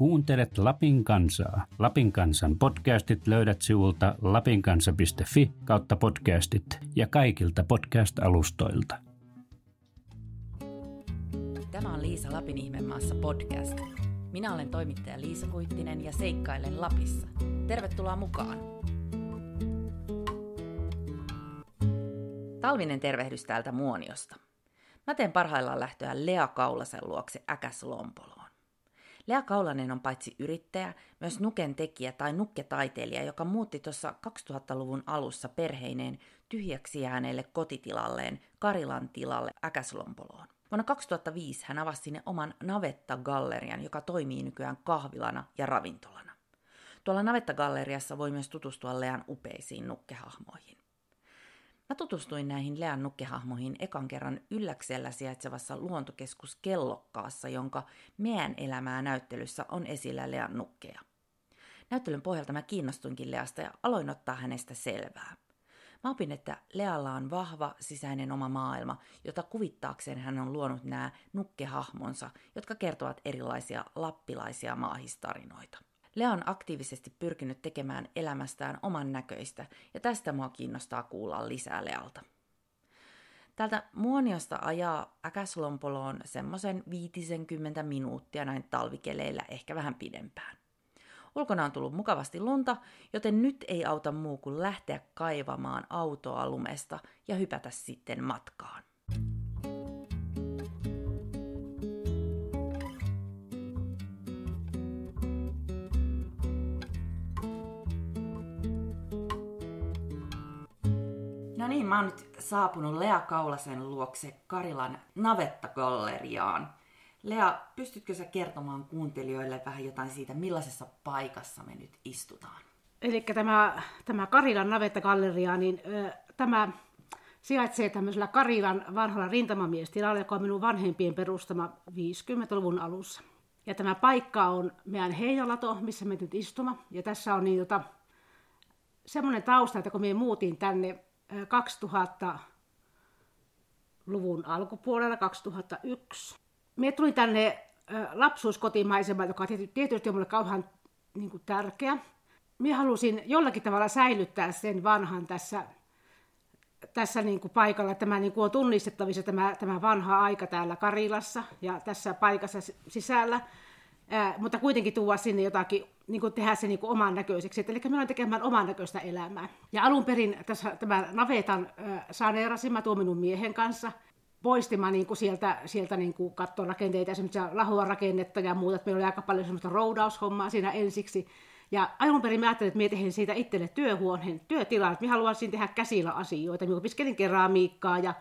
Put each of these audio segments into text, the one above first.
Kuuntelet Lapin kansaa. Lapin kansan podcastit löydät sivulta lapinkansa.fi kautta podcastit ja kaikilta podcast-alustoilta. Tämä on Liisa Lapin ihmemaassa podcast. Minä olen toimittaja Liisa Kuittinen ja seikkailen Lapissa. Tervetuloa mukaan! Talvinen tervehdys täältä Muoniosta. Mä teen parhaillaan lähtöä Lea Kaulasen luokse Äkäs Lompoloon. Lea Kaulanen on paitsi yrittäjä, myös nuken tekijä tai nukketaiteilija, joka muutti tuossa 2000-luvun alussa perheineen tyhjäksi jääneelle kotitilalleen Karilan tilalle Äkäslompoloon. Vuonna 2005 hän avasi sinne oman Navetta-gallerian, joka toimii nykyään kahvilana ja ravintolana. Tuolla Navetta-galleriassa voi myös tutustua Lean upeisiin nukkehahmoihin. Mä tutustuin näihin Lean nukkehahmoihin ekan kerran Ylläksellä sijaitsevassa luontokeskus Kellokkaassa, jonka meidän elämää näyttelyssä on esillä Lean nukkeja. Näyttelyn pohjalta mä kiinnostuinkin Leasta ja aloin ottaa hänestä selvää. Mä opin, että Lealla on vahva sisäinen oma maailma, jota kuvittaakseen hän on luonut nämä nukkehahmonsa, jotka kertovat erilaisia lappilaisia maahistarinoita. Lea on aktiivisesti pyrkinyt tekemään elämästään oman näköistä, ja tästä mua kiinnostaa kuulla lisää Lealta. Täältä Muoniosta ajaa Äkäslompoloon semmoisen 50 minuuttia näin talvikeleillä, ehkä vähän pidempään. Ulkona on tullut mukavasti lunta, joten nyt ei auta muu kuin lähteä kaivamaan autoa lumesta ja hypätä sitten matkaan. Mä oon nyt saapunut Lea Kaulasen luokse Karilan navettagalleriaan. Lea, pystytkö sä kertomaan kuuntelijoille vähän jotain siitä, millaisessa paikassa me nyt istutaan? Eli tämä, tämä Karilan navettagalleria, niin ö, tämä sijaitsee tämmöisellä Karilan vanhalla rintamamiestilalla, joka on minun vanhempien perustama 50-luvun alussa. Ja tämä paikka on meidän heinolato, missä me nyt istumme. Ja tässä on niin, jota, semmoinen tausta, että kun me muutin tänne 2000-luvun alkupuolella, 2001. Me tulin tänne lapsuuskotimaisemaan, joka tietysti on minulle kauhean niin kuin, tärkeä. Minä halusin jollakin tavalla säilyttää sen vanhan tässä, tässä niin kuin paikalla. Tämä niin kuin on tunnistettavissa tämä, tämä vanha aika täällä Karilassa ja tässä paikassa sisällä. Ää, mutta kuitenkin tuoda sinne jotakin niin kuin tehdä se niin kuin oman näköiseksi. Eli me olen tekemään oman näköistä elämää. Ja alun perin tässä, tämä navetan äh, saneerasin mä tuon minun miehen kanssa poistimaan niin kuin sieltä, sieltä niin kuin kattorakenteita, esimerkiksi lahua rakennetta ja muuta. Meillä oli aika paljon semmoista roudaushommaa siinä ensiksi. Ja alun perin mä ajattelin, että mä tehdin siitä itselle työhuoneen, työtilan, että mä haluaisin tehdä käsillä asioita. Mä opiskelin keramiikkaa ja,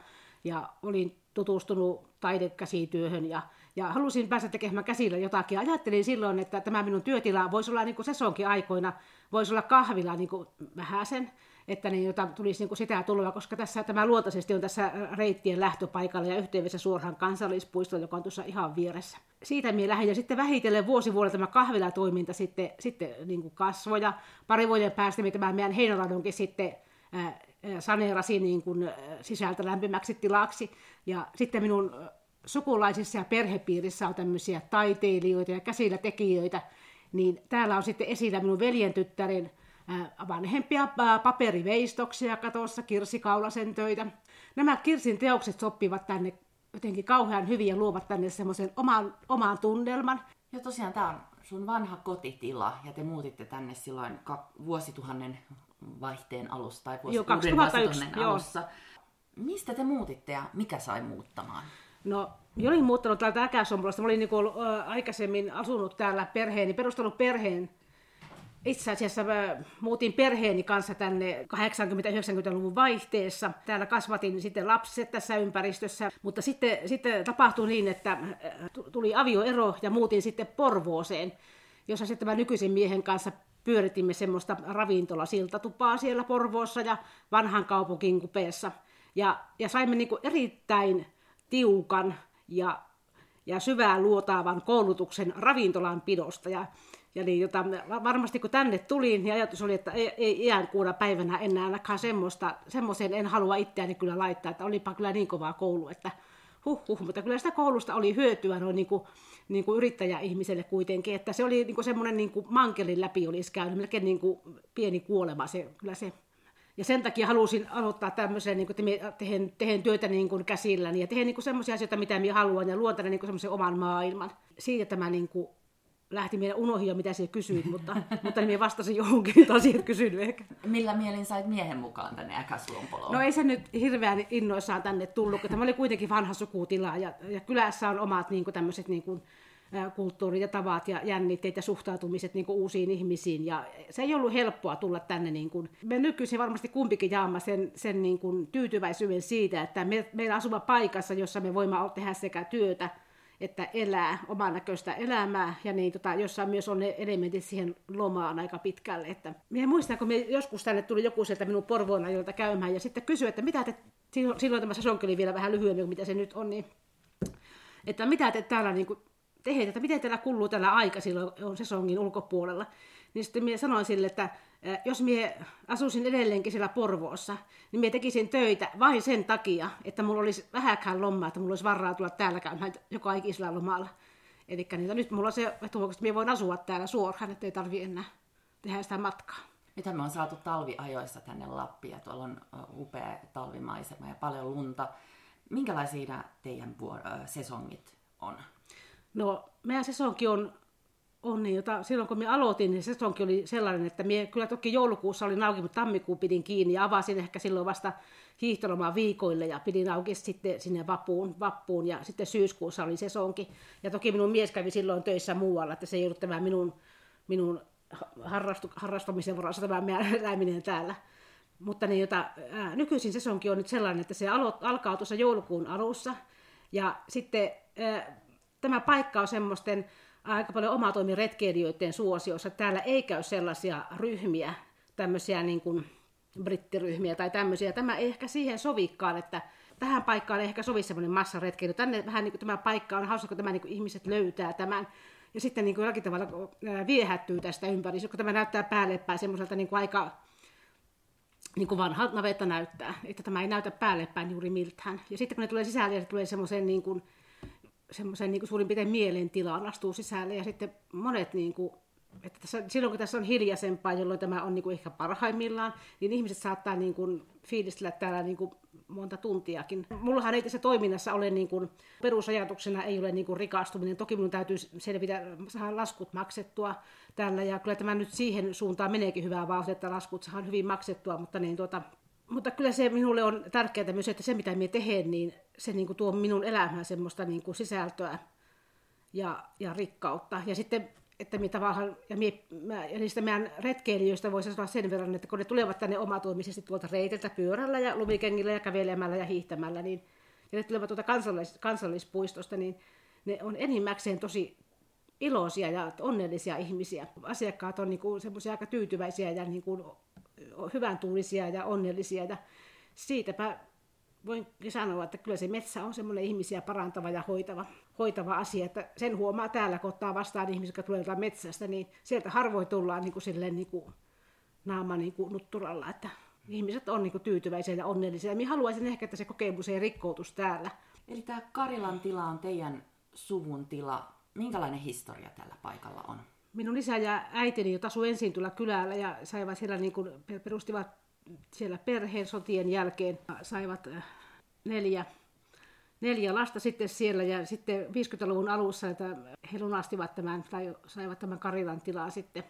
ja olin tutustunut taidekäsityöhön ja ja halusin päästä tekemään käsillä jotakin. Ajattelin silloin, että tämä minun työtila voisi olla niin kuin sesonkin aikoina, voisi olla kahvila niin kuin vähäsen, että niin, jota tulisi niin kuin sitä tuloa, koska tässä tämä luontaisesti on tässä reittien lähtöpaikalla ja yhteydessä suoraan kansallispuisto, joka on tuossa ihan vieressä. Siitä minä lähdin ja sitten vähitellen vuosi vuodelta tämä kahvilatoiminta sitten, sitten niin kuin kasvoi ja pari vuoden päästä tämä meidän Heinoladonkin sitten saneerasi niin kuin sisältä lämpimäksi tilaksi. Ja sitten minun sukulaisissa ja perhepiirissä on tämmöisiä taiteilijoita ja käsillä tekijöitä, niin täällä on sitten esillä minun veljen tyttären vanhempia paperiveistoksia katossa, Kirsi Kaulasen töitä. Nämä Kirsin teokset sopivat tänne jotenkin kauhean hyvin ja luovat tänne semmoisen oman, oman tunnelman. Ja tosiaan tämä on sun vanha kotitila ja te muutitte tänne silloin vuosituhannen vaihteen alussa tai vuosi, Joo, 2001, alussa. Mistä te muutitte ja mikä sai muuttamaan? No, minä olin muuttanut täältä Äkäsompolasta. Mä olin niin kuin, äh, aikaisemmin asunut täällä perheeni, perustanut perheen. Itse asiassa mä muutin perheeni kanssa tänne 80-90-luvun vaihteessa. Täällä kasvatin sitten lapset tässä ympäristössä, mutta sitten, sitten tapahtui niin, että tuli avioero ja muutin sitten Porvooseen, jossa sitten mä nykyisen miehen kanssa pyöritimme semmoista ravintola siltatupaa siellä Porvoossa ja vanhan kaupunkin kupeessa. Ja, ja saimme niin erittäin tiukan ja, ja syvää luotaavan koulutuksen ravintolan pidosta. Ja, ja niin, jota, varmasti kun tänne tulin, niin ajatus oli, että ei, ei iän kuuna päivänä enää ainakaan semmoista, semmoiseen en halua itseäni kyllä laittaa, että olipa kyllä niin kovaa koulu, että huh, huh, mutta kyllä sitä koulusta oli hyötyä noin niin kuin, niin kuin yrittäjäihmiselle kuitenkin, että se oli niin kuin semmoinen niin kuin mankelin läpi olisi käynyt, melkein niin kuin pieni kuolema se, kyllä se ja sen takia halusin aloittaa tämmöisen, niin kuin, tehen, tehen työtä niin kuin käsilläni ja tehdä niin semmoisia asioita, mitä minä haluan ja luon tänne niin semmoisen oman maailman. Siitä tämä niin kuin, lähti meidän unohia, mitä siellä kysyit, mutta, mutta minä vastasin johonkin asiat kysynyt ehkä. Millä mielin sait miehen mukaan tänne Äkäslumpoloon? No ei se nyt hirveän innoissaan tänne tullut, tämä oli kuitenkin vanha sukutila ja, ja kylässä on omat niin kuin, tämmöiset niin kuin, kulttuurit ja tavat ja jännitteet ja suhtautumiset niin uusiin ihmisiin. Ja se ei ollut helppoa tulla tänne. Niin kuin, me nykyisin varmasti kumpikin jaamme sen, sen niin kuin tyytyväisyyden siitä, että me, meillä asuva paikassa, jossa me voimme tehdä sekä työtä että elää oman näköistä elämää, ja niin, tota, jossa myös on ne elementit siihen lomaan aika pitkälle. Että, minä muistan, kun joskus tänne tuli joku sieltä minun Porvoon jolta käymään, ja sitten kysyi, että mitä te, silloin tämä sesonki oli vielä vähän lyhyemmin kuin mitä se nyt on, niin että mitä te täällä niin kuin, tehdä, että miten teillä kuuluu tällä aika silloin on sesongin ulkopuolella. Niin sitten minä sanoin sille, että jos minä asuisin edelleenkin siellä Porvoossa, niin minä tekisin töitä vain sen takia, että mulla olisi vähäkään lomaa, että mulla olisi varaa tulla täällä käymään joka ikisellä lomalla. Eli niitä, nyt mulla on se että minä voin asua täällä suoraan, että ei tarvi enää tehdä sitä matkaa. Mitä me on saatu talviajoissa tänne Lappiin, tuolla on upea talvimaisema ja paljon lunta. Minkälaisia teidän sesongit on? No, meidän sesonki on, on niin, jota, silloin kun me aloitin, niin sesonki oli sellainen, että me kyllä toki joulukuussa oli auki, mutta tammikuun pidin kiinni ja avasin ehkä silloin vasta hiihtolomaan viikoille ja pidin auki sitten sinne vappuun, vappuun ja sitten syyskuussa oli sesonki. Ja toki minun mies kävi silloin töissä muualla, että se ei ollut tämä minun, minun harrastu, harrastamisen varassa tämä eläminen täällä. Mutta niin, jota, ää, nykyisin sesonki on nyt sellainen, että se alo, alkaa tuossa joulukuun alussa ja sitten ää, tämä paikka on semmoisten aika paljon omatoimiretkeilijöiden suosiossa. Täällä ei käy sellaisia ryhmiä, tämmöisiä niin kuin brittiryhmiä tai tämmöisiä. Tämä ei ehkä siihen sovikaan, että tähän paikkaan ei ehkä sovi semmoinen massaretkeily. Tänne vähän niin kuin tämä paikka on hauska, kun tämä niin kuin ihmiset löytää tämän. Ja sitten niin kuin jollakin tavalla viehättyy tästä ympäristöstä, kun tämä näyttää päälle päin semmoiselta niin kuin aika niin kuin vanha navetta näyttää, että tämä ei näytä päälle päin juuri miltään. Ja sitten kun ne tulee sisälle, niin tulee semmoisen niin kuin, semmoisen niin suurin piirtein mielentilaan astuu sisälle ja sitten monet niin kuin, että tässä, silloin kun tässä on hiljaisempaa, jolloin tämä on niin kuin ehkä parhaimmillaan, niin ihmiset saattaa niin kuin fiilistellä täällä niin kuin monta tuntiakin. Mullahan ei tässä toiminnassa ole niin kuin, perusajatuksena ei ole niin kuin rikastuminen. Toki minun täytyy selvitä, saada laskut maksettua tällä ja kyllä tämä nyt siihen suuntaan meneekin hyvää vauhtia, että laskut saadaan hyvin maksettua, mutta niin tuota, mutta kyllä se minulle on tärkeää myös, että se mitä minä teen, niin se niin kuin tuo minun elämään semmoista niin kuin sisältöä ja, ja rikkautta. Ja sitten, että minä tavallaan, ja, minä, mä, ja niistä meidän retkeilijöistä voisi sanoa sen verran, että kun ne tulevat tänne omatoimisesti tuolta reiteltä pyörällä ja lumikengillä ja kävelemällä ja hiihtämällä, niin, ja ne tulevat tuolta kansallis, kansallispuistosta, niin ne on enimmäkseen tosi iloisia ja onnellisia ihmisiä. Asiakkaat on niin semmoisia aika tyytyväisiä ja niin kuin hyvän tuulisia ja onnellisia. Ja siitäpä voin sanoa, että kyllä se metsä on semmoinen ihmisiä parantava ja hoitava, hoitava asia. Että sen huomaa täällä, kun ottaa vastaan ihmisiä, jotka tulevat metsästä, niin sieltä harvoin tullaan niin kuin silleen niin kuin naama niin kuin nutturalla, että ihmiset on niin kuin tyytyväisiä ja onnellisia. Minä haluaisin ehkä, että se kokemus ei rikkoutus täällä. Eli tämä Karilan tila on teidän suvun tila. Minkälainen historia tällä paikalla on? Minun isä ja äitini, jo asui ensin tuolla kylällä ja saivat siellä niin kuin, perustivat siellä perheen sotien jälkeen, saivat äh, neljä, neljä lasta sitten siellä ja sitten 50-luvun alussa että he lunastivat tämän tai saivat tämän Karilan tilaa sitten.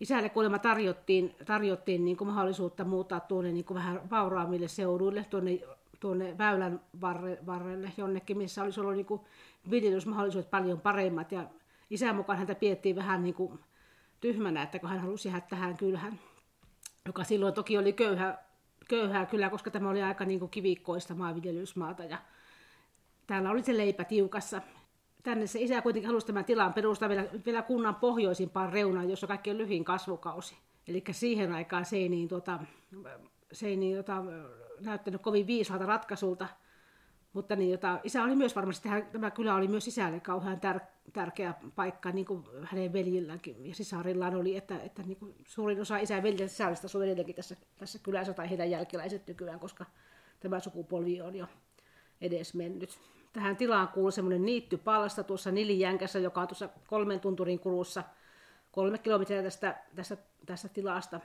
Isälle kuulemma tarjottiin, tarjottiin niin kuin mahdollisuutta muuttaa tuonne niin kuin vähän vauraammille seuduille, tuonne, tuonne väylän varre, varrelle jonnekin, missä olisi ollut niin viljelysmahdollisuudet paljon paremmat. Ja isän mukaan häntä piettiin vähän niin kuin tyhmänä, että kun hän halusi jäädä tähän kylhän, joka silloin toki oli köyhä, köyhää kyllä, koska tämä oli aika niin kuin kivikkoista maanviljelysmaata ja täällä oli se leipä tiukassa. Tänne se isä kuitenkin halusi tämän tilan perustaa vielä, vielä kunnan pohjoisimpaan reunaan, jossa kaikki on lyhin kasvukausi. Eli siihen aikaan se ei, niin, tuota, se ei niin, tuota, näyttänyt kovin viisaalta ratkaisulta. Mutta niin, jota, isä oli myös varmasti, tämä kylä oli myös isälle kauhean tär, tärkeä paikka, niin kuin hänen veljilläänkin ja sisarillaan oli, että, että niin kuin suurin osa isän veljen sisällistä asuu edelleenkin tässä, tässä kylässä tai heidän jälkeläiset nykyään, koska tämä sukupolvi on jo edes mennyt. tähän tilaan kuului semmoinen niittypalsta tuossa Nilijänkässä, joka on tuossa kolmen tunturin kulussa kolme kilometriä tästä, tästä, tästä tilasta,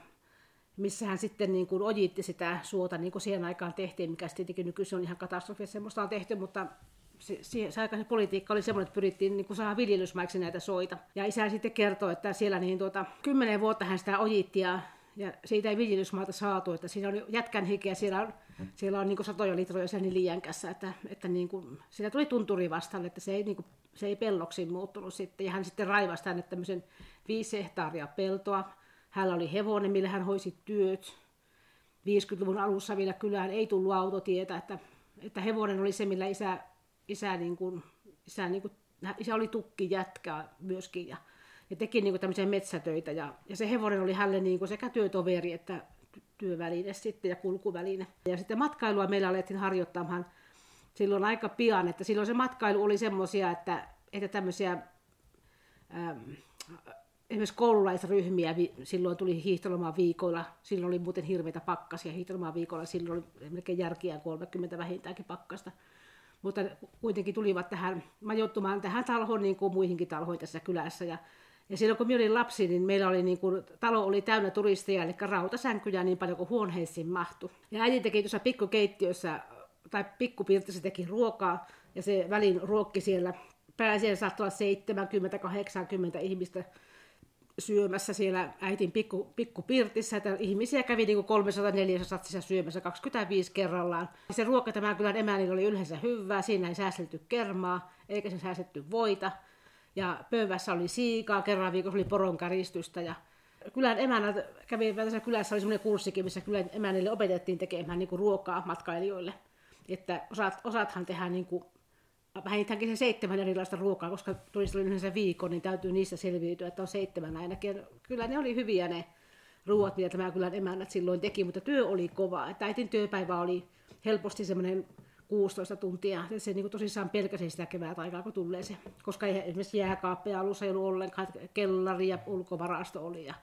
missä hän sitten niin kuin ojitti sitä suota, niin kuin siihen aikaan tehtiin, mikä tietenkin nykyisin on ihan katastrofi, semmoista on tehty, mutta se, se, se politiikka oli semmoinen, että pyrittiin niin kuin saada viljelysmaiksi näitä soita. Ja isä sitten kertoi, että siellä niin tuota, kymmenen vuotta hän sitä ojitti ja, ja siitä ei viljelysmaata saatu, että siinä oli jätkän hikeä, siellä on, siellä on niin kuin satoja litroja siellä nilijänkässä, että, että niin kuin, siellä tuli tunturi vastaan, että se ei, niin kuin, se ei pelloksi muuttunut sitten. Ja hän sitten raivasi tänne tämmöisen viisi hehtaaria peltoa. Hänellä oli hevonen, millä hän hoisi työt. 50-luvun alussa vielä kylään ei tullut autotietä, että, että hevonen oli se, millä isä isä, niin kuin, isä, niin kuin, isä oli tukki jätkä myöskin ja, ja teki niin kuin tämmöisiä metsätöitä. Ja, ja se hevonen oli hänelle niin kuin sekä työtoveri että työväline sitten ja kulkuväline. Ja sitten matkailua meillä alettiin harjoittamaan silloin aika pian, että silloin se matkailu oli semmoisia, että, että tämmöisiä ähm, esimerkiksi koululaisryhmiä silloin tuli hiihtolomaan viikoilla. Silloin oli muuten hirveitä pakkasia hiihtolomaan viikolla. Silloin oli melkein järkiä 30 vähintäänkin pakkasta mutta kuitenkin tulivat tähän majoittumaan tähän talhoon niin kuin muihinkin talhoihin tässä kylässä. Ja, ja silloin kun minä olin lapsi, niin meillä oli niin kuin, talo oli täynnä turisteja, eli rautasänkyjä niin paljon kuin huoneisiin mahtui. Ja äiti teki tuossa pikkukeittiössä, tai pikkupirtissä teki ruokaa, ja se välin ruokki siellä. Pääsiäinen saattoi olla 70-80 ihmistä syömässä siellä äitin pikku, että ihmisiä kävi niin 300-400 siellä syömässä 25 kerrallaan. Se ruoka tämä kylän emännillä oli yleensä hyvää, siinä ei säästelty kermaa, eikä se säästetty voita. Ja pöydässä oli siikaa, kerran viikossa oli poronkäristystä ja kylän emännät kävi tässä kylässä oli semmoinen kurssikin, missä kylän emännille opetettiin tekemään niin kuin ruokaa matkailijoille. Että osat, osathan tehdään niin kuin vähintäänkin se seitsemän erilaista ruokaa, koska tulisi yleensä viikon, niin täytyy niistä selviytyä, että on seitsemän ainakin. Kyllä ne oli hyviä ne ruoat, mitä tämä kyllä emännät silloin teki, mutta työ oli kova. Että äitin työpäivä oli helposti semmoinen 16 tuntia. Se niin tosissaan pelkäsi sitä kevät aikaa, kun tulee se. Koska ei esimerkiksi jääkaappeja alussa ei ollut ollenkaan, kellari ja ulkovarasto oli. Ja,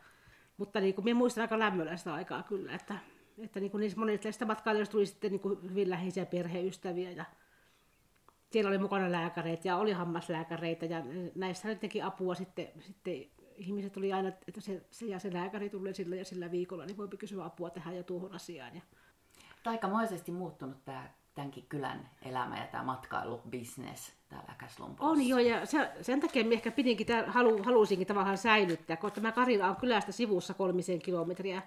mutta niin kuin, minä muistan aika lämmöllä sitä aikaa kyllä, että, että niin kuin niistä monista matkailijoista tuli sitten niin kuin hyvin läheisiä perheystäviä ja siellä oli mukana lääkäreitä ja oli hammaslääkäreitä ja näissä teki apua sitten, sitten ihmiset oli aina, että se, se ja se lääkäri tulee sillä ja sillä viikolla, niin voi kysyä apua tähän ja tuohon asiaan. Ja... Aikamoisesti muuttunut tämä tämänkin kylän elämä ja tämä matkailubisnes täällä On joo, ja se, sen takia minä ehkä pidinkin, halu, halusinkin tavallaan säilyttää, kun tämä Karila on kylästä sivussa kolmisen kilometriä,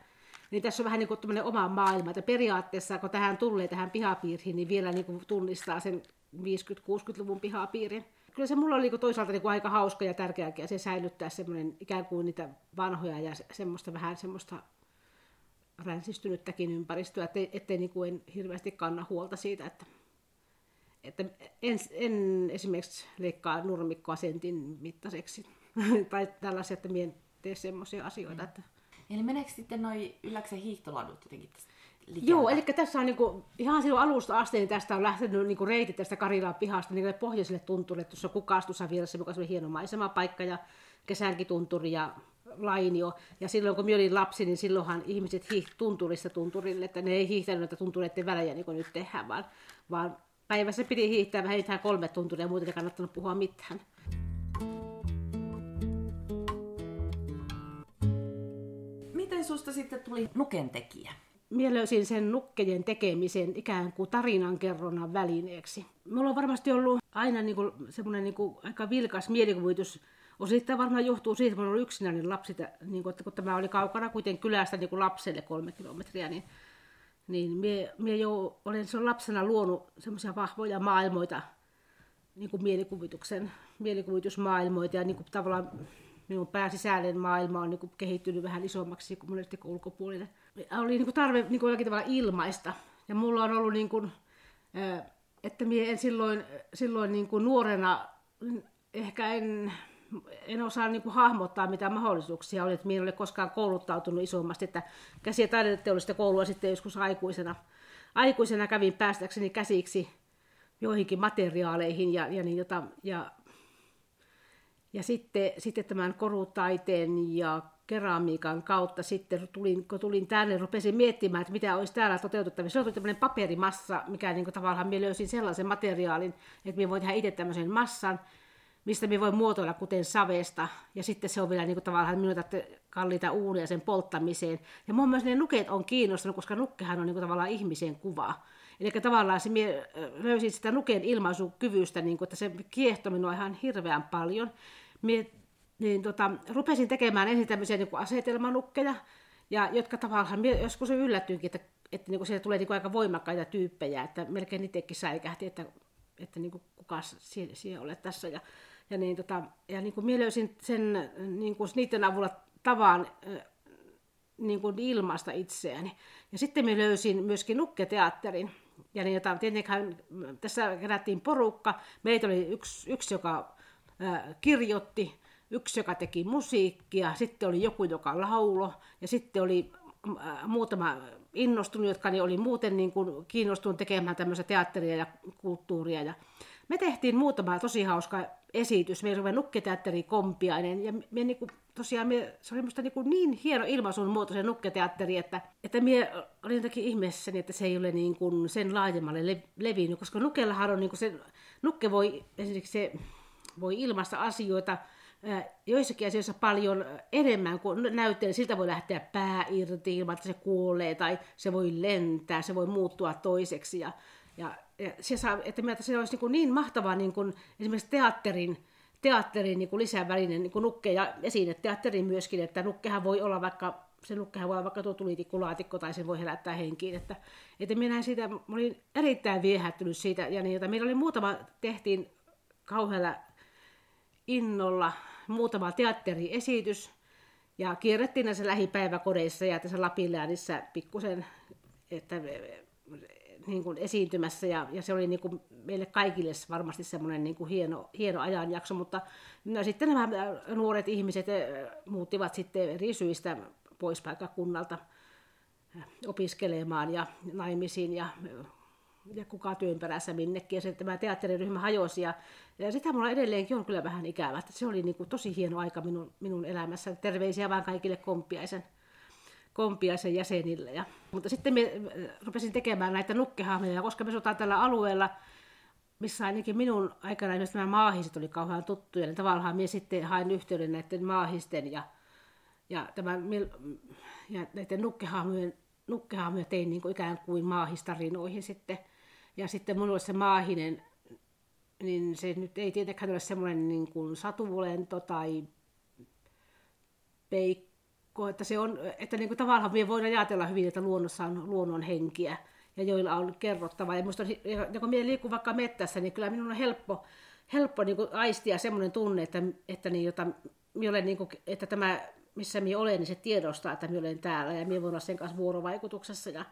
niin tässä on vähän niin kuin oma maailma, että periaatteessa kun tähän tulee tähän pihapiiriin, niin vielä niin kuin tunnistaa sen 50-60-luvun pihapiirin. Kyllä se mulla oli niinku toisaalta niin kuin aika hauska ja tärkeäkin, ja se säilyttää semmoinen ikään kuin niitä vanhoja ja semmoista vähän semmoista ränsistynyttäkin ympäristöä, ettei, ettei niin kuin en hirveästi kanna huolta siitä, että, että en, en esimerkiksi leikkaa nurmikkoa sentin mittaiseksi tai tällaisia, että mien tee semmoisia asioita. Että... Eli meneekö sitten noin ylläksen hiihtoladut jotenkin tästä likeltä. Joo, eli tässä on niinku, ihan silloin alusta asti, niin tästä on lähtenyt niinku reitit tästä Karilaan pihasta niin pohjoiselle tunturille, tuossa Kukastussa vieressä, joka on hieno maisemapaikka ja tunturi ja Lainio. Ja silloin kun minä olin lapsi, niin silloinhan ihmiset hiihti tunturista tunturille, että ne ei hiihtänyt näitä tuntureiden välejä niin kuin nyt tehdään, vaan, vaan päivässä piti hiihtää vähintään kolme tunturia, muuten ei kannattanut puhua mitään. Miten susta sitten tuli nukentekijä? Minä löysin sen nukkejen tekemisen ikään kuin tarinankerronnan välineeksi. Mulla on varmasti ollut aina niin kuin, semmoinen niin kuin, aika vilkas mielikuvitus. Osittain varmaan johtuu siitä, että olen yksinäinen lapsi, niin kuin, että kun tämä oli kaukana kuitenkin kylästä niin kuin lapselle kolme kilometriä, niin, niin mie, mie jo olen sen lapsena luonut semmoisia vahvoja maailmoita, niin kuin mielikuvituksen, mielikuvitusmaailmoita ja niin kuin tavallaan minun pääsisäinen maailma on niin kuin kehittynyt vähän isommaksi kuin monesti ulkopuolelle. Oli niin kuin tarve niin kuin jollakin tavalla ilmaista. Ja mulla on ollut, niin kuin, että minä en silloin, silloin niin kuin nuorena ehkä en, en osaa niin kuin hahmottaa mitä mahdollisuuksia oli, että minä en ole koskaan kouluttautunut isommasti, että käsi- ja taideteollista koulua sitten joskus aikuisena. Aikuisena kävin päästäkseni käsiksi joihinkin materiaaleihin ja, ja, niin, jota, ja ja sitten, sitten tämän korutaiteen ja keramiikan kautta sitten, tulin, kun tulin tänne, rupesin miettimään, että mitä olisi täällä toteutettavissa. Se oli tämmöinen paperimassa, mikä niin kuin, tavallaan minä löysin sellaisen materiaalin, että minä voin tehdä itse tämmöisen massan, mistä minä voin muotoilla kuten savesta. Ja sitten se on vielä niin kuin, tavallaan minun kalliita uunia sen polttamiseen. Ja minun myös ne nuket on kiinnostanut, koska nukkehan on niin kuin, tavallaan ihmisen kuva. Eli tavallaan se, mie löysin sitä nuken ilmaisukyvystä, niin kuin, että se kiehtoi minua ihan hirveän paljon. Mie niin tota, rupesin tekemään ensin tämmöisiä niin asetelmanukkeja, ja jotka tavallaan, joskus yllättyinkin, että, että niin kuin siellä tulee niin aika voimakkaita tyyppejä, että melkein itsekin säikähti, että, että niin kuin kuka siellä, siellä olet tässä. Ja, ja, niin, tota, ja niin kuin löysin sen, niin kuin niiden avulla tavan niin kuin ilmaista itseäni. Ja sitten minä löysin myöskin nukketeatterin, ja niin, jota tietenkin tässä kerättiin porukka. Meitä oli yksi, yksi joka kirjoitti, yksi, joka teki musiikkia, sitten oli joku, joka laulo, ja sitten oli äh, muutama innostunut, jotka niin oli muuten niin kuin kiinnostunut tekemään tämmöistä teatteria ja kulttuuria. Ja me tehtiin muutama tosi hauska esitys. Meillä oli nukketeatteri Kompiainen, ja me niin kuin, tosiaan me, se oli minusta niin, kuin niin hieno ilmaisun muoto se nukketeatteri, että, että me olin jotenkin ihmeessäni, että se ei ole niin kuin sen laajemmalle le, levinnyt, koska nukellahan on niin kuin se, nukke voi esimerkiksi se voi ilmaista asioita, joissakin asioissa paljon enemmän kuin näyttelijä. Siltä voi lähteä pää irti ilman, että se kuolee tai se voi lentää, se voi muuttua toiseksi. Ja, ja, ja se saa, että se olisi niin, kuin niin mahtavaa niin kuin esimerkiksi teatterin, teatterin niin kuin lisävälinen niin kuin nukke ja teatterin myöskin, että nukkehan voi olla vaikka se nukkehan voi olla vaikka tuo tulitikkulaatikko tai se voi herättää henkiin. Että, että minä siitä, olin erittäin viehättynyt siitä. Ja niin, että meillä oli muutama, tehtiin kauhealla innolla muutama teatteriesitys. Ja kierrettiin näissä lähipäiväkodeissa ja tässä Lapinläänissä pikkusen että, niin kuin esiintymässä. Ja, ja se oli niin kuin meille kaikille varmasti semmoinen niin kuin hieno, hieno ajanjakso, mutta no, sitten nämä nuoret ihmiset eh, muuttivat sitten eri syistä pois paikkakunnalta eh, opiskelemaan ja naimisiin ja ja kuka työn perässä minnekin. Ja se, tämä teatteriryhmä hajosi. Ja, ja sitä mulla edelleenkin on kyllä vähän ikävä. Että se oli niin kuin tosi hieno aika minun, minun elämässä. Terveisiä vaan kaikille komppiaisen, komppiaisen jäsenille. Ja, mutta sitten me rupesin tekemään näitä nukkehahmoja, koska me sotaan tällä alueella, missä ainakin minun aikana myös nämä maahiset oli kauhean tuttuja, niin tavallaan minä sitten hain yhteyden näiden maahisten ja, ja, tämän, ja näiden nukkehahmojen nukkehahmoja tein niin kuin ikään kuin maahistarinoihin sitten. Ja sitten minulla se maahinen, niin se nyt ei tietenkään ole semmoinen niin kuin satulento tai peikko, että se on, että niin kuin tavallaan me voidaan ajatella hyvin, että luonnossa on luonnon henkiä ja joilla on kerrottava. Ja, musta, ja kun minä liikun vaikka mettässä, niin kyllä minun on helppo, helppo niin kuin aistia semmoinen tunne, että, että, niin, jota, olen, niin kuin, että tämä missä minä olen, niin se tiedostaa, että minä olen täällä ja minä voin olla sen kanssa vuorovaikutuksessa. Ja,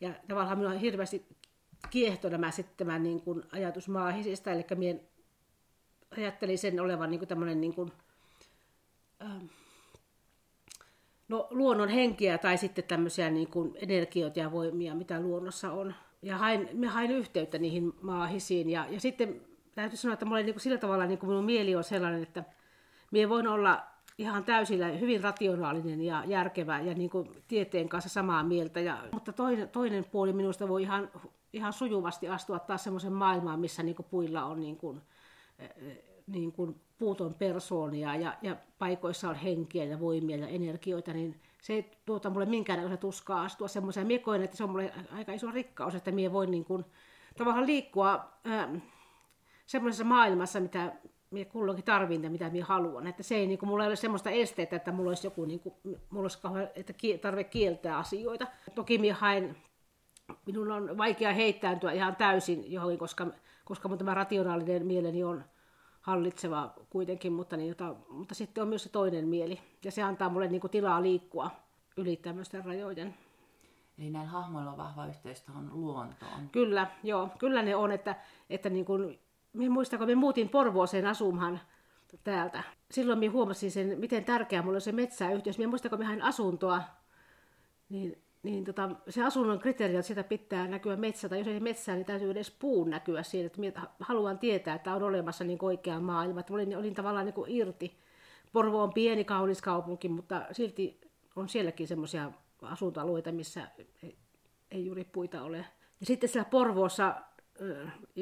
ja tavallaan minua on hirveästi kiehto nämä sitten tämä niin kuin ajatus maahisista, eli minä ajattelin sen olevan niin kuin tämmöinen niin kuin, ähm, no, luonnon henkiä tai sitten tämmöisiä niin kuin energioita ja voimia, mitä luonnossa on. Ja hain, minä hain yhteyttä niihin maahisiin ja, ja sitten täytyy sanoa, että mulla niin kuin sillä tavalla niin kuin minun mieli on sellainen, että minä voin olla ihan täysillä hyvin rationaalinen ja järkevä ja niin kuin tieteen kanssa samaa mieltä. Ja, mutta toinen, toinen puoli minusta voi ihan, ihan sujuvasti astua taas semmoisen maailmaan, missä niin puilla on niin kuin, eh, niin kuin puuton persoonia ja, ja paikoissa on henkiä ja voimia ja energioita, niin se ei tuota mulle minkäännäköistä tuskaa astua semmoiseen. Mie koen, että se on mulle aika iso rikkaus, että mie voin niin kuin, tavallaan liikkua äh, semmoisessa maailmassa, mitä minä kulloinkin tarvin mitä minä haluan. Että se ei, niin kuin, mulla ei ole semmoista esteitä, että mulla olisi joku, niin kuin, mulla olisi kauhean, että tarve kieltää asioita. Toki minä haen, minun on vaikea heittäytyä ihan täysin johonkin, koska, koska mun tämä rationaalinen mieleni on hallitseva kuitenkin, mutta, niin, jota, mutta sitten on myös se toinen mieli. Ja se antaa mulle niin kuin, tilaa liikkua yli tämmöisten rajojen. Eli näin hahmoilla on vahva yhteys tuohon luontoon. Kyllä, joo. Kyllä ne on, että, että niin kuin, minä muistan, kun me muutin Porvooseen asumaan täältä. Silloin minä huomasin sen, miten tärkeä mulle on se metsäyhteys. Minä muistan, kun minä hain asuntoa, niin, niin tota, se asunnon kriteeri että sitä pitää näkyä metsä, tai jos ei metsää, niin täytyy edes puun näkyä siinä, että haluan tietää, että on olemassa niin oikea maailma. Että olin, olin tavallaan niin kuin irti Porvo on pieni, kaunis kaupunki, mutta silti on sielläkin semmoisia asuntoalueita, missä ei, ei juuri puita ole. Ja sitten siellä Porvoossa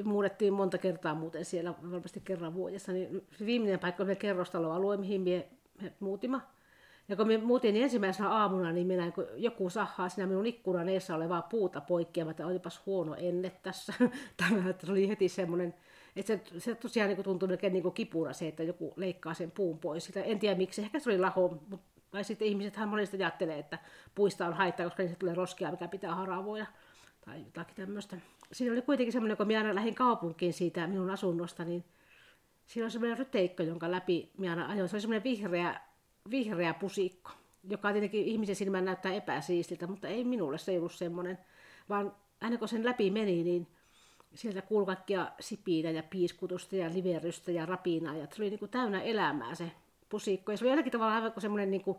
muutettiin monta kertaa muuten siellä, varmasti kerran vuodessa, niin viimeinen paikka oli kerrostaloalue, mihin me, me muutimme. Ja kun me muutin ensimmäisenä aamuna, niin minä, kun joku sahaa siinä minun ikkunan eessä olevaa puuta poikkeamaan, että olipas huono enne tässä. Tämä oli heti semmoinen, että se, se tosiaan niin tuntui melkein niin kipura se, että joku leikkaa sen puun pois. Sitä, en tiedä miksi, ehkä se oli laho, mutta tai sitten ihmisethän monesti ajattelee, että puista on haittaa, koska niistä tulee roskia, mikä pitää haravoida tai jotakin tämmöistä. Siinä oli kuitenkin semmoinen, kun minä aina lähdin kaupunkiin siitä minun asunnosta, niin siinä oli semmoinen ryteikkö, jonka läpi minä aina ajoin. Se oli semmoinen vihreä, vihreä pusikko, joka tietenkin ihmisen silmään näyttää epäsiistiltä, mutta ei minulle se ei ollut semmoinen, vaan aina kun sen läpi meni, niin sieltä kuului kaikkia sipiinä ja piiskutusta ja liverystä ja rapinaa, ja se oli niin kuin täynnä elämää se pusikko. Ja se oli jollakin tavalla aivan kuin semmoinen niin kuin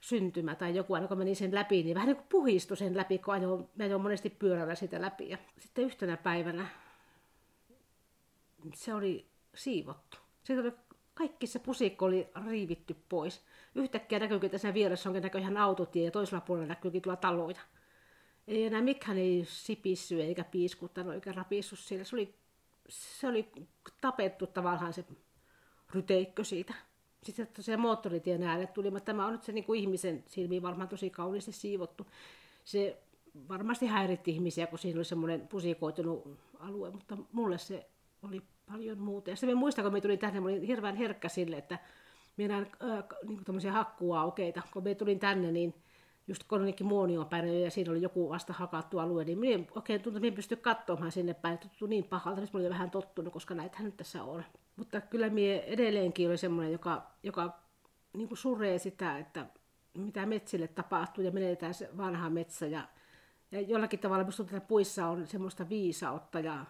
syntymä tai joku, aina kun meni sen läpi, niin vähän niin kuin puhistui sen läpi, kun ajoin, mä ajoin monesti pyörällä sitä läpi. Ja sitten yhtenä päivänä se oli siivottu. Siitä oli, kaikki se pusikko oli riivitty pois. Yhtäkkiä näkyykin, että tässä vieressä onkin näköjään autotie ja toisella puolella näkyykin tuolla taloja. Ei enää mikään ei sipissy eikä piiskuttanut eikä rapissu siellä. Se oli, se oli tapettu tavallaan se ryteikkö siitä sitten tosiaan moottoritien äänet tuli, mutta tämä on nyt se niin kuin ihmisen silmiin varmaan tosi kauniisti siivottu. Se varmasti häiritti ihmisiä, kun siinä oli semmoinen pusikoitunut alue, mutta mulle se oli paljon muuta. Ja sitten muistan, kun me tuli tänne, mä olin hirveän herkkä sille, että minä näin äh, niin hakkuaukeita. Kun me tulin tänne, niin just Kononikin muonion päin ja siinä oli joku vasta hakattu alue, niin minä oikein tuntui, että minä pysty katsomaan sinne päin, tuntui niin pahalta, että olin vähän tottunut, koska näitähän nyt tässä on. Mutta kyllä minä edelleenkin oli semmoinen, joka, joka niin kuin suree sitä, että mitä metsille tapahtuu ja menetään se vanha metsä ja, ja jollakin tavalla minusta että puissa on semmoista viisautta ja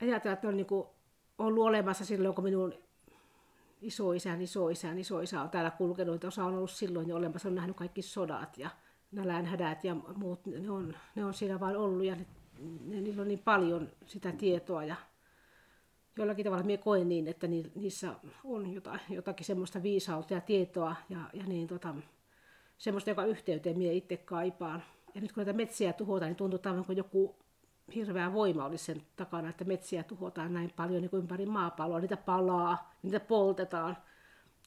ajatellaan, että on niin kuin ollut olemassa silloin, kun minun isoisän, isoisän, isoisä on täällä kulkenut, osa on ollut silloin jo olemassa, on nähnyt kaikki sodat ja nälänhädät ja muut, ne on, ne on siinä vain ollut ja ne, ne, niillä on niin paljon sitä tietoa ja jollakin tavalla minä koen niin, että niissä on jotain, jotakin semmoista viisautta ja tietoa ja, ja niin, tota, semmoista, joka yhteyteen minä itse kaipaan. Ja nyt kun näitä metsiä tuhotaan, niin tuntuu, että kuin joku hirveä voima olisi sen takana, että metsiä tuhotaan näin paljon niin kuin ympäri maapalloa, niitä palaa, niitä poltetaan.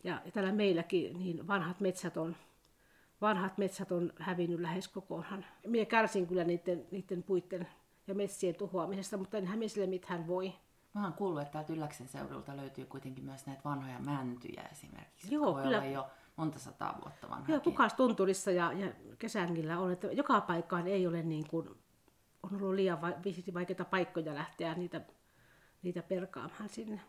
Ja, ja täällä meilläkin niin vanhat metsät on, vanhat metsät on hävinnyt lähes kokonaan. Minä kärsin kyllä niiden, niiden puitten ja metsien tuhoamisesta, mutta enhän minä sille mitään voi. Mä oon kuullut, että täältä Ylläksen seudulta löytyy kuitenkin myös näitä vanhoja mäntyjä esimerkiksi. Joo, voi kyllä. olla jo monta sataa vuotta vanha. Joo, kukas tunturissa ja, ja kesängillä on, että joka paikkaan ei ole niin kuin on ollut liian vaikeita paikkoja lähteä niitä, niitä perkaamaan sinne.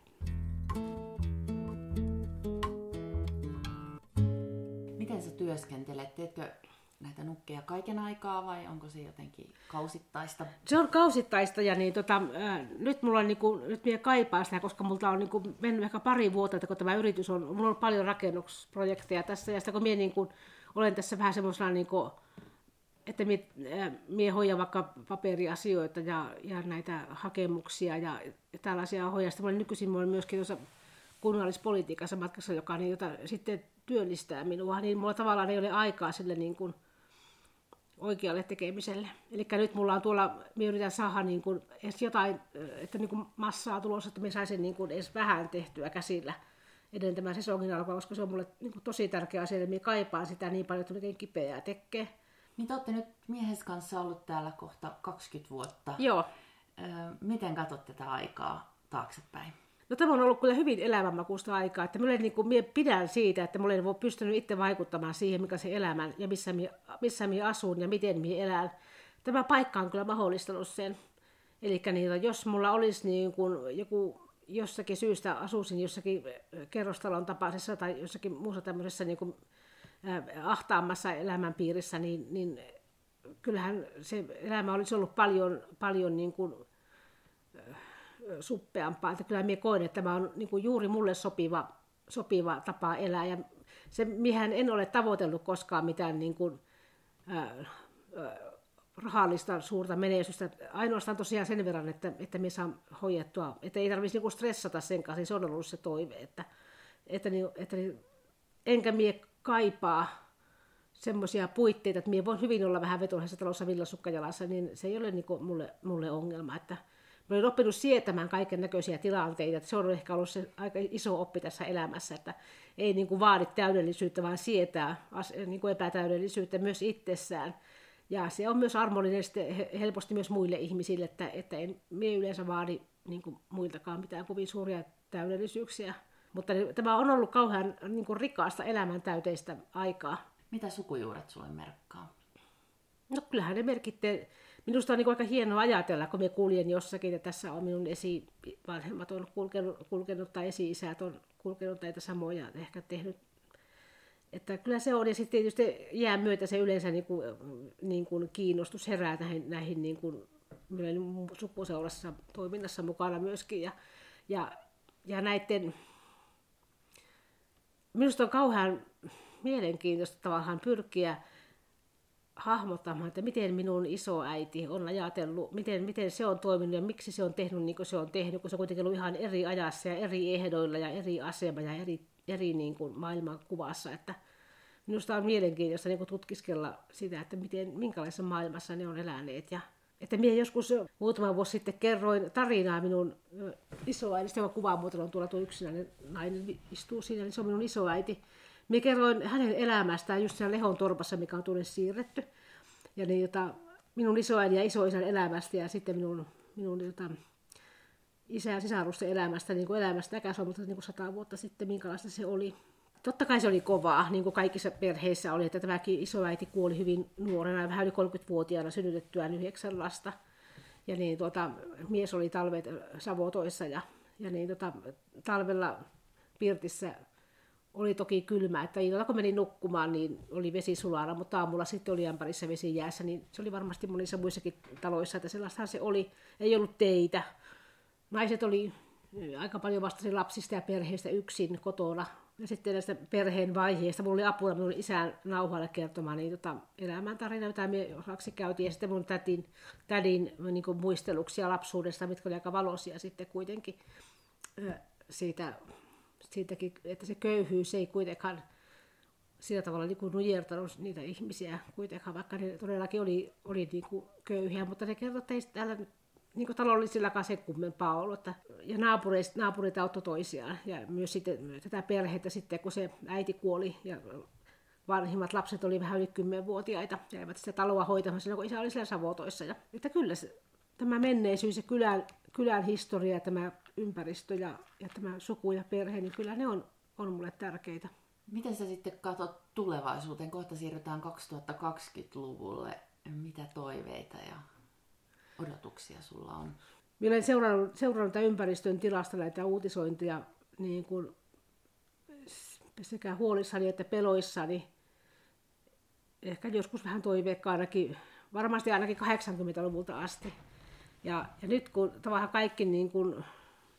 Miten sä työskentelet? Teetkö näitä nukkeja kaiken aikaa vai onko se jotenkin kausittaista? Se on kausittaista ja niin, tota, äh, nyt mulla on, niinku, nyt minä kaipaan sitä, koska multa on niinku, mennyt ehkä pari vuotta, että kun tämä yritys on, mulla on paljon rakennusprojekteja tässä ja sitä kun minä niinku, olen tässä vähän semmoisena niinku, että minä hoidan vaikka paperiasioita ja, ja näitä hakemuksia ja tällaisia hoidan. Sitten olen nykyisin olen myöskin tuossa kunnallispolitiikassa matkassa, joka niin, jota sitten työllistää minua, niin mulla tavallaan ei ole aikaa sille niin kuin oikealle tekemiselle. Eli nyt mulla on tuolla, minä yritän saada niin kuin edes jotain, että niin kuin massaa tulossa, että minä saisin niin kuin edes vähän tehtyä käsillä ennen tämän sesongin alkua, koska se on mulle niin kuin tosi tärkeä asia, että minä kaipaan sitä niin paljon, että on kipeää tekee. Niin te olette nyt miehes kanssa ollut täällä kohta 20 vuotta. Joo. miten katsot tätä aikaa taaksepäin? No tämä on ollut kyllä hyvin elämänmakuista aikaa, että minulle, niin kuin, minä pidän siitä, että minulle ei pystynyt itse vaikuttamaan siihen, mikä se elämän ja missä minä, missä minä asun ja miten minä elän. Tämä paikka on kyllä mahdollistanut sen. Eli niin, jos mulla olisi niin kuin joku jossakin syystä asuisin jossakin kerrostalon tapaisessa tai jossakin muussa tämmöisessä niin kuin ahtaammassa elämänpiirissä, niin, niin kyllähän se elämä olisi ollut paljon, paljon niin kuin, äh, suppeampaa. Että kyllä minä koen, että tämä on niin kuin juuri mulle sopiva, sopiva tapa elää. Ja se, mihän en ole tavoitellut koskaan mitään niin kuin, äh, äh, rahallista suurta menestystä. Ainoastaan tosiaan sen verran, että, että me saan hoidettua, että ei tarvitsisi niin stressata sen kanssa. Se on ollut se toive, että että, niin, että niin, enkä mie kaipaa semmoisia puitteita, että mie voin hyvin olla vähän vetoisessa talossa villasukkajalassa, niin se ei ole niin kuin mulle, mulle ongelma. Että mä olen oppinut sietämään kaiken näköisiä tilanteita, että se on ehkä ollut se aika iso oppi tässä elämässä, että ei niin kuin vaadi täydellisyyttä, vaan sietää niin kuin epätäydellisyyttä myös itsessään. Ja se on myös armollinen helposti myös muille ihmisille, että, että en mie yleensä vaadi niin kuin muiltakaan mitään kovin suuria täydellisyyksiä. Mutta tämä on ollut kauhean niin kuin rikasta elämäntäyteistä aikaa. Mitä sukujuuret sulle merkkaa? No kyllähän ne merkitte. Minusta on niin aika hienoa ajatella, kun me kuljen jossakin, että tässä on minun esivanhemmat on kulkenut, kulkenut tai esi-isät on kulkenut näitä samoja ehkä tehnyt. Että kyllä se on, ja sitten tietysti jää myötä se yleensä niin kuin, niin kuin kiinnostus herää näihin, näihin niin kuin, sukuseurassa toiminnassa mukana myöskin. Ja, ja, ja näiden, minusta on kauhean mielenkiintoista tavallaan pyrkiä hahmottamaan, että miten minun isoäiti on ajatellut, miten, miten se on toiminut ja miksi se on tehnyt niin kuin se on tehnyt, kun se on kuitenkin ollut ihan eri ajassa ja eri ehdoilla ja eri asema ja eri, eri niin kuin maailmankuvassa. Että minusta on mielenkiintoista niin kuin tutkiskella sitä, että miten, minkälaisessa maailmassa ne on eläneet. Ja, että minä joskus muutama vuosi sitten kerroin tarinaa minun isoäidistä, joka kuvaa muuten on tuolla tuo yksinäinen nainen istuu siinä, niin se on minun isoäiti. Minä kerroin hänen elämästään just siellä Lehon torpassa, mikä on tuonne siirretty. Ja niin, jota, minun isoäidin ja isoisän elämästä ja sitten minun, minun jota, isä- ja sisarusten elämästä, niin kuin elämästä äkäs mutta niin kuin sata vuotta sitten, minkälaista se oli. Totta kai se oli kovaa, niin kuin kaikissa perheissä oli, että tämäkin isoäiti kuoli hyvin nuorena, vähän yli 30-vuotiaana synnytettyään yhdeksän lasta. Ja niin, tuota, mies oli talvet Savotoissa ja, ja niin, tuota, talvella Pirtissä oli toki kylmä, että illalla kun menin nukkumaan, niin oli vesi sulana, mutta aamulla sitten oli ämpärissä vesi jäässä, niin se oli varmasti monissa muissakin taloissa, että sellaistahan se oli. Ei ollut teitä. Naiset oli aika paljon vastasi lapsista ja perheistä yksin kotona. Sitten näistä perheen vaiheista, mulla oli apuna minun isän nauhalle kertomaan niin tota, elämäntarina, jota me osaksi käytiin, ja sitten mun tätin, tädin niin muisteluksia lapsuudesta, mitkä oli aika valoisia sitten kuitenkin siitä siitäkin, että se köyhyys ei kuitenkaan sillä tavalla niin kuin nujertanut niitä ihmisiä kuitenkaan, vaikka ne todellakin oli, oli niin kuin köyhiä, mutta ne kertoi, että ei täällä niin kuin taloudellisillakaan se kummempaa ollut. Että, ja naapureista, naapurit auttoi toisiaan. Ja myös sitten tätä perhettä sitten, kun se äiti kuoli ja vanhimmat lapset oli vähän yli kymmenvuotiaita ja eivät sitä taloa hoitamassa, kun isä oli siellä Savotoissa. Ja, että kyllä se, tämä menneisyys ja kylän, kylän historia, tämä ympäristö ja, ja tämä suku ja perhe, niin kyllä ne on, on mulle tärkeitä. Miten sä sitten katsot tulevaisuuteen? Kohta siirrytään 2020-luvulle. Mitä toiveita ja odotuksia sulla on? Minä olen seurannut, seurannut ympäristön tilasta näitä uutisointia niin kuin sekä huolissani että peloissani. Ehkä joskus vähän toiveikkaanakin, varmasti ainakin 80-luvulta asti. Ja, ja nyt kun tavallaan kaikki niin kuin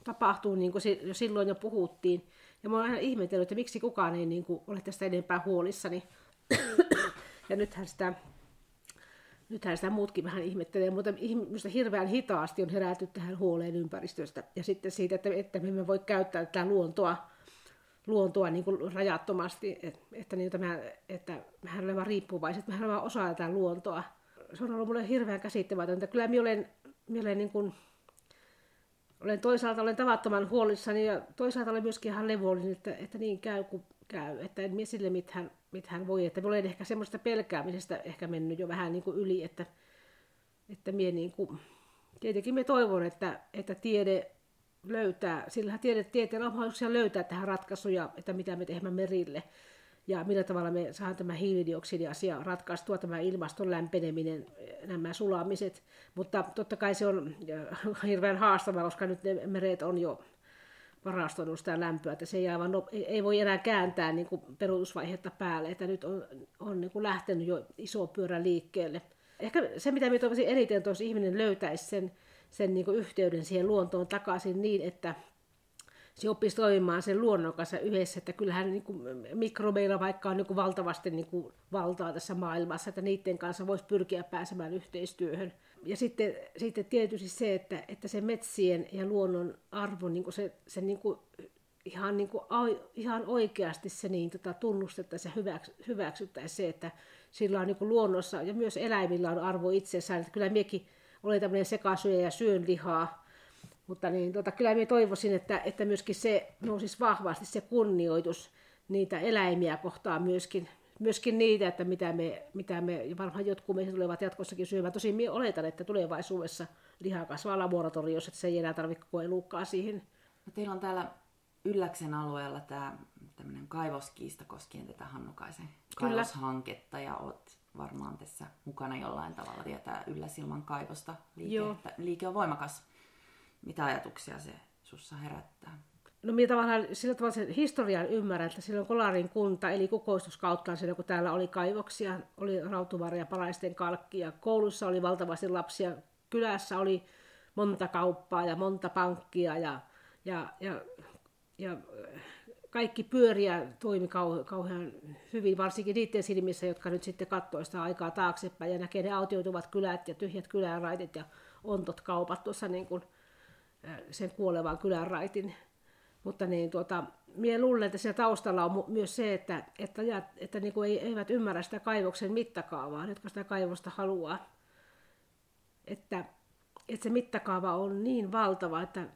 tapahtuu, niin kuin jo silloin jo puhuttiin, ja mä oon aina ihmetellyt, että miksi kukaan ei niin kuin, ole tästä enempää huolissani. ja nythän sitä, nythän sitä muutkin vähän ihmettelee, mutta minusta hirveän hitaasti on herätty tähän huoleen ympäristöstä. Ja sitten siitä, että, että me emme voi käyttää tätä luontoa, luontoa niin kuin rajattomasti, että, että, niin, että, että mehän olemme riippuvaiset, mehän olemme osa tätä luontoa. Se on ollut mulle hirveän käsittämätöntä. Kyllä minä olen minä olen, niin kuin, olen toisaalta olen tavattoman huolissani ja toisaalta olen myöskin ihan levollinen, että, että niin käy kuin käy. Että en minä sille mitään, mitään voi. Että olen ehkä semmoista pelkäämisestä ehkä mennyt jo vähän niin kuin yli, että, että minä niin kuin, tietenkin me toivon, että, että tiede löytää, sillä tiede, tieteen on mahdollisuuksia löytää tähän ratkaisuja, että mitä me teemme merille ja millä tavalla me saadaan tämä hiilidioksidiasia ratkaistua, tämä ilmaston lämpeneminen, nämä sulamiset. Mutta totta kai se on hirveän haastavaa, koska nyt ne meret on jo varastoinut sitä lämpöä, että se ei, aivan, ei voi enää kääntää niin kuin peruutusvaihetta päälle, että nyt on, on niin kuin lähtenyt jo iso pyörä liikkeelle. Ehkä se, mitä minä toivoisin eniten, että ihminen löytäisi sen, sen niin kuin yhteyden siihen luontoon takaisin niin, että se oppisi toimimaan sen luonnon kanssa yhdessä, että kyllähän niin kuin mikrobeilla vaikka on niin kuin valtavasti niin kuin valtaa tässä maailmassa, että niiden kanssa voisi pyrkiä pääsemään yhteistyöhön. Ja sitten, sitten tietysti se, että, että se metsien ja luonnon arvo, niin kuin se, se niin kuin ihan, niin kuin, ihan oikeasti se niin tota, tunnustettaisiin ja hyväksy, hyväksyttäisiin se, että sillä on niin kuin luonnossa ja myös eläimillä on arvo itsessään. Että kyllä minäkin olen tämmöinen sekasyöjä ja syön lihaa, mutta niin, tota, kyllä minä toivoisin, että, että myöskin se nousisi vahvasti se kunnioitus niitä eläimiä kohtaan myöskin, myöskin niitä, että mitä me, mitä me varmaan jotkut meistä tulevat jatkossakin syömään. Tosin minä oletan, että tulevaisuudessa liha kasvaa laboratoriossa, että se ei enää tarvitse koko elukkaa siihen. No, teillä on täällä Ylläksen alueella tämä tämmöinen kaivoskiista koskien tätä Hannukaisen kaivoshanketta ja oot varmaan tässä mukana jollain tavalla tietää Ylläsilman kaivosta. Liike, Joo. liike on voimakas. Mitä ajatuksia se sussa herättää? No minä tavallaan sillä tavalla sen historian ymmärrän, että silloin Kolarin kunta eli kukoistuskauttaan silloin, kun täällä oli kaivoksia, oli rautuvaria, palaisten kalkki ja koulussa oli valtavasti lapsia. Kylässä oli monta kauppaa ja monta pankkia ja, ja, ja, ja kaikki pyöriä toimi kau, kauhean hyvin, varsinkin niiden silmissä, jotka nyt sitten katsoo sitä aikaa taaksepäin ja näkee ne autioituvat kylät ja tyhjät kylänraitit ja ontot kaupat tuossa niin kuin sen kuolevan kylänraitin mutta niin, tuota, minä luulen, että siellä taustalla on myös se, että, että, että, että niin kuin eivät ymmärrä sitä kaivoksen mittakaavaa, jotka sitä kaivosta haluaa. Että, että se mittakaava on niin valtava, että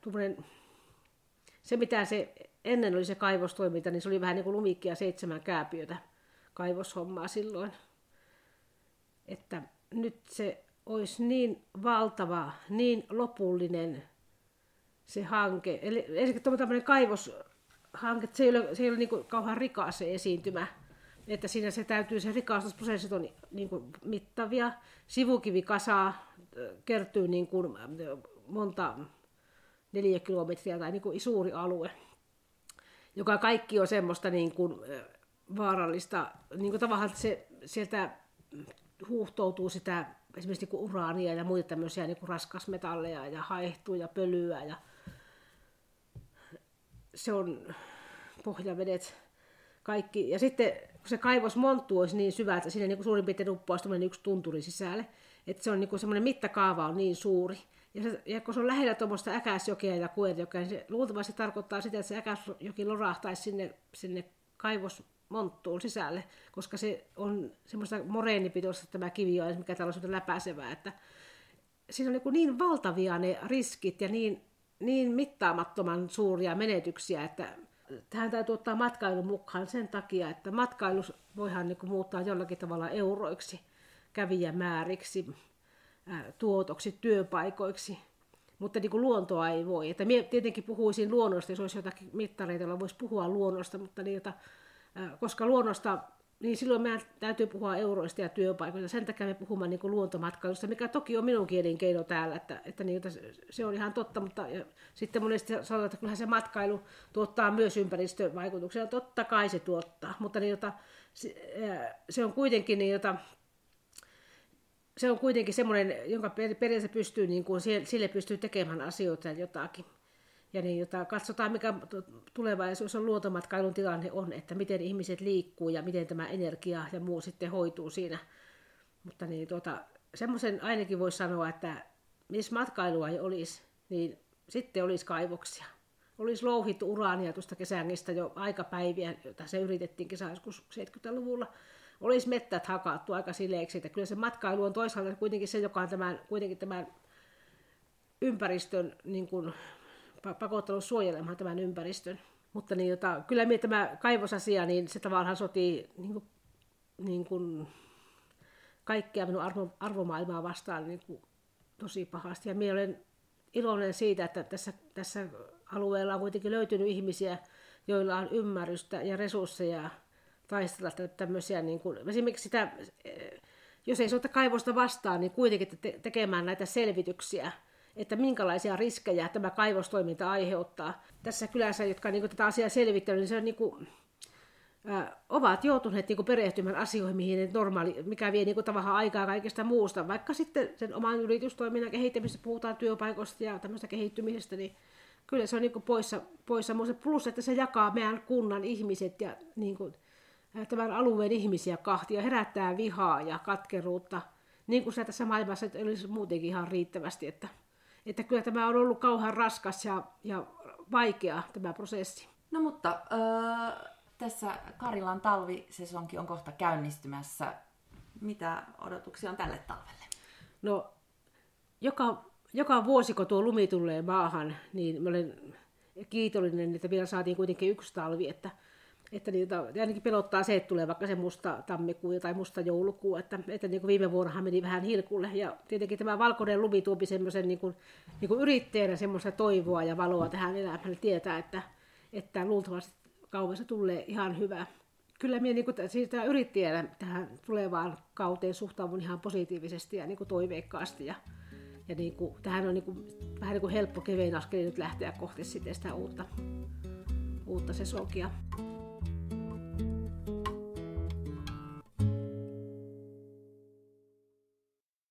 se mitä se ennen oli se kaivostoiminta, niin se oli vähän niin kuin lumikkia seitsemän kääpiötä kaivoshommaa silloin. Että nyt se olisi niin valtava, niin lopullinen se hanke. Eli ensinnäkin tämmöinen kaivoshanke, se ei ole, se ei ole niin kauhean rikas se esiintymä. Että siinä se täytyy, se rikastusprosessit on niin kuin mittavia. Sivukivikasa kertyy niin kuin monta neljä kilometriä tai niin kuin suuri alue, joka kaikki on semmoista niin kuin vaarallista. Niin kuin tavallaan se, sieltä huuhtoutuu sitä esimerkiksi niin kuin uraania ja muita tämmöisiä niin kuin raskasmetalleja ja haehtuu ja pölyä ja se on pohjavedet, kaikki. Ja sitten kun se kaivos monttu olisi niin syvä, että sinne niin kuin suurin piirtein uppoaisi yksi tunturi sisälle, että se on niin kuin semmoinen mittakaava on niin suuri. Ja, se, ja kun se on lähellä tuommoista äkäsjokea ja kuetjokea, niin se luultavasti tarkoittaa sitä, että se äkäsjoki lorahtaisi sinne, sinne kaivosmonttuun sisälle, koska se on semmoista moreenipitoista tämä kivi mikä täällä on läpäisevää, että siinä on niin, niin valtavia ne riskit ja niin niin mittaamattoman suuria menetyksiä, että tähän täytyy ottaa matkailun mukaan sen takia, että matkailu voihan niin kuin muuttaa jollakin tavalla euroiksi, kävijämääriksi, tuotoksi, työpaikoiksi, mutta niin kuin luontoa ei voi. Että minä tietenkin puhuisin luonnosta, jos olisi jotakin mittareita, joilla voisi puhua luonnosta, mutta niitä, koska luonnosta niin silloin meidän täytyy puhua euroista ja työpaikoista. Sen takia me puhumme niin kuin luontomatkailusta, mikä toki on minunkin elinkeino täällä, että, että niin, se on ihan totta, mutta ja sitten monesti sanotaan, että kyllähän se matkailu tuottaa myös ympäristövaikutuksia. Totta kai se tuottaa, mutta niin, jota, se, on kuitenkin niin, jota, se on kuitenkin semmoinen, jonka periaatteessa pystyy, niin kuin, sille pystyy tekemään asioita jotakin. Ja niin, jota katsotaan, mikä tulevaisuus on luontomatkailun tilanne on, että miten ihmiset liikkuu ja miten tämä energia ja muu sitten hoituu siinä. Mutta niin, tuota, semmoisen ainakin voisi sanoa, että missä matkailua ei olisi, niin sitten olisi kaivoksia. Olisi louhittu uraania tuosta kesängistä jo aikapäiviä, jota se yritettiin joskus 70-luvulla. Olisi mettät hakattu aika sileeksi, että kyllä se matkailu on toisaalta kuitenkin se, joka on tämän, kuitenkin tämän ympäristön niin kuin, pakottanut suojelemaan tämän ympäristön. Mutta niin, jota, kyllä minä tämä kaivosasia, niin se tavallaan sotii niin kuin, niin kuin kaikkea minun arvo, arvomaailmaa vastaan niin kuin, tosi pahasti. Ja minä olen iloinen siitä, että tässä, tässä alueella on kuitenkin löytynyt ihmisiä, joilla on ymmärrystä ja resursseja taistella tämmöisiä, niin kuin, esimerkiksi sitä, jos ei soita kaivosta vastaan, niin kuitenkin te- tekemään näitä selvityksiä – että minkälaisia riskejä tämä kaivostoiminta aiheuttaa. Tässä kylässä, jotka niin kuin, tätä asiaa selvittävät, niin se on niin kuin, ä, ovat joutuneet niin kuin, perehtymään asioihin, mihin normaali, mikä vie niin kuin, tavallaan aikaa kaikesta muusta. Vaikka sitten sen oman yritystoiminnan kehittämisestä puhutaan työpaikoista ja tämmöistä kehittymisestä, niin kyllä se on niin kuin, poissa, poissa muusta. Plus, että se jakaa meidän kunnan ihmiset ja niin kuin, tämän alueen ihmisiä kahtia, herättää vihaa ja katkeruutta, niin kuin se tässä maailmassa olisi muutenkin ihan riittävästi, että että kyllä tämä on ollut kauhean raskas ja, ja vaikea tämä prosessi. No mutta öö, tässä Karilan talvisesonki on kohta käynnistymässä. Mitä odotuksia on tälle talvelle? No, joka, joka vuosi kun tuo lumi tulee maahan, niin mä olen kiitollinen, että vielä saatiin kuitenkin yksi talvi, että, että niitä, ainakin pelottaa se, että tulee vaikka se musta tammikuu tai musta joulukuu, että, että niin kuin viime vuonnahan meni vähän hilkulle. Ja tietenkin tämä valkoinen lumi tuopi semmoisen niin kuin, niin kuin yrittäjänä semmoista toivoa ja valoa tähän elämään, tietää, että, että luultavasti kaupassa tulee ihan hyvä. Kyllä minä niin siitä yrittäjänä tähän tulevaan kauteen suhtaudun ihan positiivisesti ja niin kuin toiveikkaasti. Ja, ja niin kuin, tähän on niin kuin, vähän niin kuin helppo kevein askel nyt lähteä kohti sitä uutta, uutta sesonkia.